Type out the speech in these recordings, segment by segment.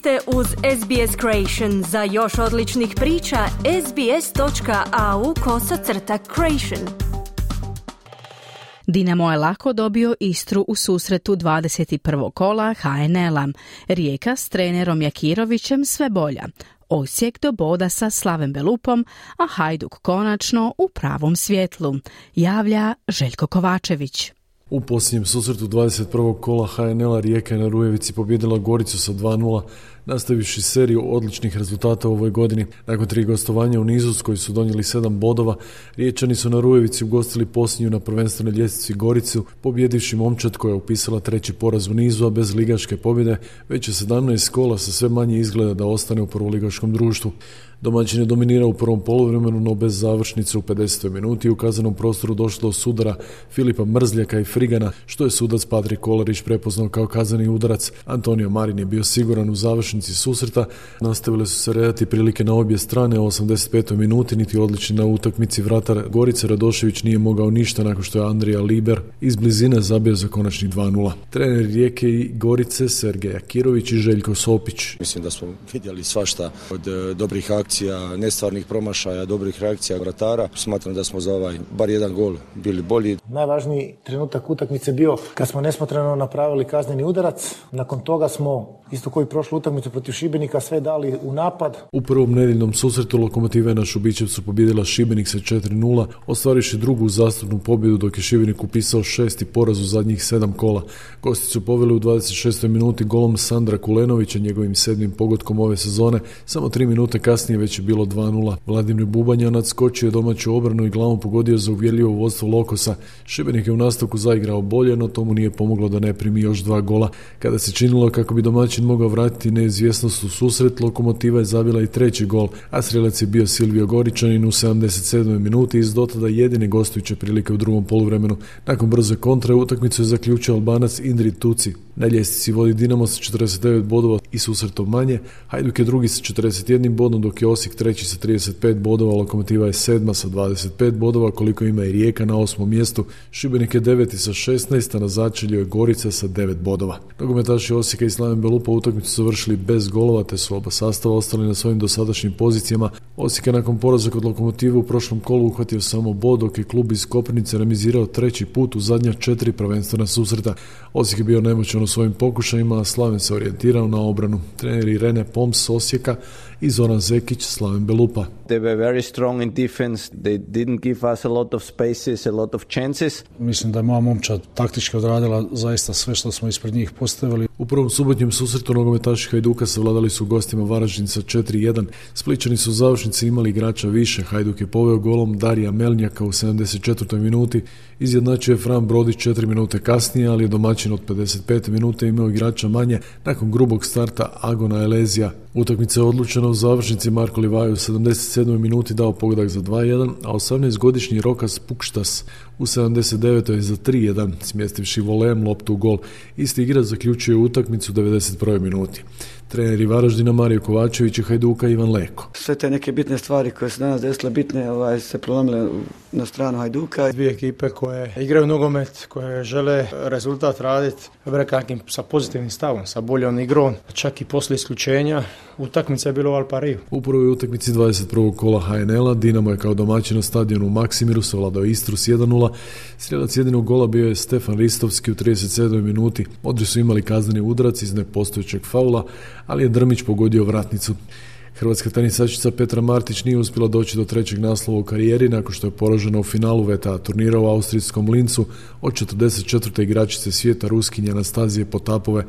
ste uz SBS Creation. Za još odličnih priča, sbs.au kosacrta creation. Dinamo je lako dobio Istru u susretu 21. kola HNL-a. Rijeka s trenerom Jakirovićem sve bolja. Osijek do boda sa Slavem Belupom, a Hajduk konačno u pravom svjetlu. Javlja Željko Kovačević. U posljednjem susretu 21. kola HNL-a Rijeka je na Rujevici pobjedila Goricu sa 2-0, nastavivši seriju odličnih rezultata u ovoj godini. Nakon tri gostovanja u nizu s koji su donijeli sedam bodova, Riječani su na Rujevici ugostili posljednju na prvenstvenoj ljestvici Goricu, pobjedivši momčad koja je upisala treći poraz u nizu, a bez ligaške pobjede, već je 17 kola sa sve manje izgleda da ostane u prvoligaškom društvu. Domaćin je dominirao u prvom poluvremenu, no bez završnice u 50. minuti u kazanom prostoru došlo do sudara Filipa Mrzljaka i Frigana, što je sudac Patrik Kolarić prepoznao kao kazani udarac. Antonio Marin je bio siguran u završnici susreta, nastavile su se redati prilike na obje strane u 85. minuti, niti odlični na utakmici vratar Gorice Radošević nije mogao ništa nakon što je Andrija Liber iz blizine zabio za konačni 2-0. Trener Rijeke i Gorice Sergeja Kirović i Željko Sopić. Mislim da smo vidjeli svašta od e, dobrih akcija akcija, nestvarnih promašaja, dobrih reakcija vratara. Smatram da smo za ovaj bar jedan gol bili bolji. Najvažniji trenutak utakmice bio kad smo nesmotreno napravili kazneni udarac. Nakon toga smo isto koji prošlu utakmicu protiv Šibenika sve dali u napad. U prvom nedeljnom susretu Lokomotive na Šubićevcu pobjedila Šibenik sa 4-0, ostvariši drugu zastupnu pobjedu dok je Šibenik upisao šesti poraz u zadnjih sedam kola. Gosti su poveli u 26. minuti golom Sandra Kulenovića njegovim sedmim pogodkom ove sezone. Samo tri minute kasnije već je bilo 2-0. Vladimir Bubanja nadskočio je domaću obranu i glavom pogodio za uvjerljivo vodstvo Lokosa. Šibenik je u nastavku zaigrao bolje, no tomu nije pomoglo da ne primi još dva gola. Kada se činilo kako bi domaćin mogao vratiti neizvjesnost u susret, Lokomotiva je zabila i treći gol, a strelac je bio Silvio Goričanin u 77. minuti iz dotada jedine gostujuće prilike u drugom poluvremenu. Nakon brze kontre utakmicu je zaključio Albanac Indri Tuci. Na ljestvici vodi Dinamo sa 49 bodova i susretom manje, Hajduk je drugi sa 41 bodom, dok je Osijek treći sa 35 bodova, Lokomotiva je sedma sa 25 bodova, koliko ima i Rijeka na osmom mjestu, Šibenik je deveti sa 16, a na začelju je Gorica sa 9 bodova. Nogometaši Osijeka i Slaven Belupa utakmicu su vršili bez golova, te su oba sastava ostali na svojim dosadašnjim pozicijama. Osijek je nakon poraza kod Lokomotive u prošlom kolu uhvatio samo bod, dok je klub iz Koprivnice remizirao treći put u zadnja četiri prvenstvena susreta. Osijek je bio nemoćan u svojim pokušajima, a Slaven se orijentirao na obranu. Treneri Rene Poms Osijeka i Zoran Zekić Slaven Belupa. They were very strong in defense. They didn't give us a lot of spaces, a lot of chances. Mislim da je moja momčad taktički odradila zaista sve što smo ispred njih postavili. U prvom subotnjem susretu nogometaši Hajduka savladali su gostima Varaždin sa 4-1. Spličani su u završnici imali igrača više. Hajduk je poveo golom Darija Melnjaka u 74. minuti. Izjednačio je Fran Brodić 4 minute kasnije, ali je domaćin od 55. minute imao igrača manje nakon grubog starta Agona Elezija. Utakmica je odlučena u završnici Marko Livaju u 77. minuti dao pogodak za 2-1, a 18-godišnji Rokas Pukštas u 79. je za 3-1 smjestivši volem loptu u gol. Isti igrač zaključuje utakmicu u 91. minuti. Treneri Varaždina Mario Kovačević i Hajduka Ivan Leko. Sve te neke bitne stvari koje su danas desile bitne ovaj, se prelomile na stranu Hajduka. Dvije ekipe koje igraju nogomet, koje žele rezultat raditi sa pozitivnim stavom, sa boljom igrom, čak i poslije isključenja. Utakmica je bilo u Alpariju. U prvoj utakmici 21. kola HNL-a Dinamo je kao domaćin na stadionu u Maksimiru savladao Istru s 1-0. Strelac jedinog gola bio je Stefan Ristovski u 37. minuti. Odri su imali kazneni udarac iz nepostojećeg faula, ali je Drmić pogodio vratnicu. Hrvatska tenisačica Petra Martić nije uspjela doći do trećeg naslova u karijeri nakon što je poražena u finalu VTA turnira u austrijskom Lincu od 44. igračice svijeta Ruskinje Anastazije Potapove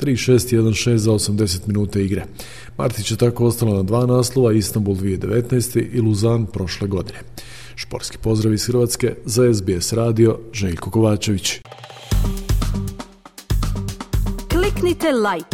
3-6-1-6 za 80 minuta igre. Martić je tako ostala na dva naslova, Istanbul 2019. i Luzan prošle godine. Šporski pozdrav iz Hrvatske za SBS radio Željko Kovačević. Kliknite like,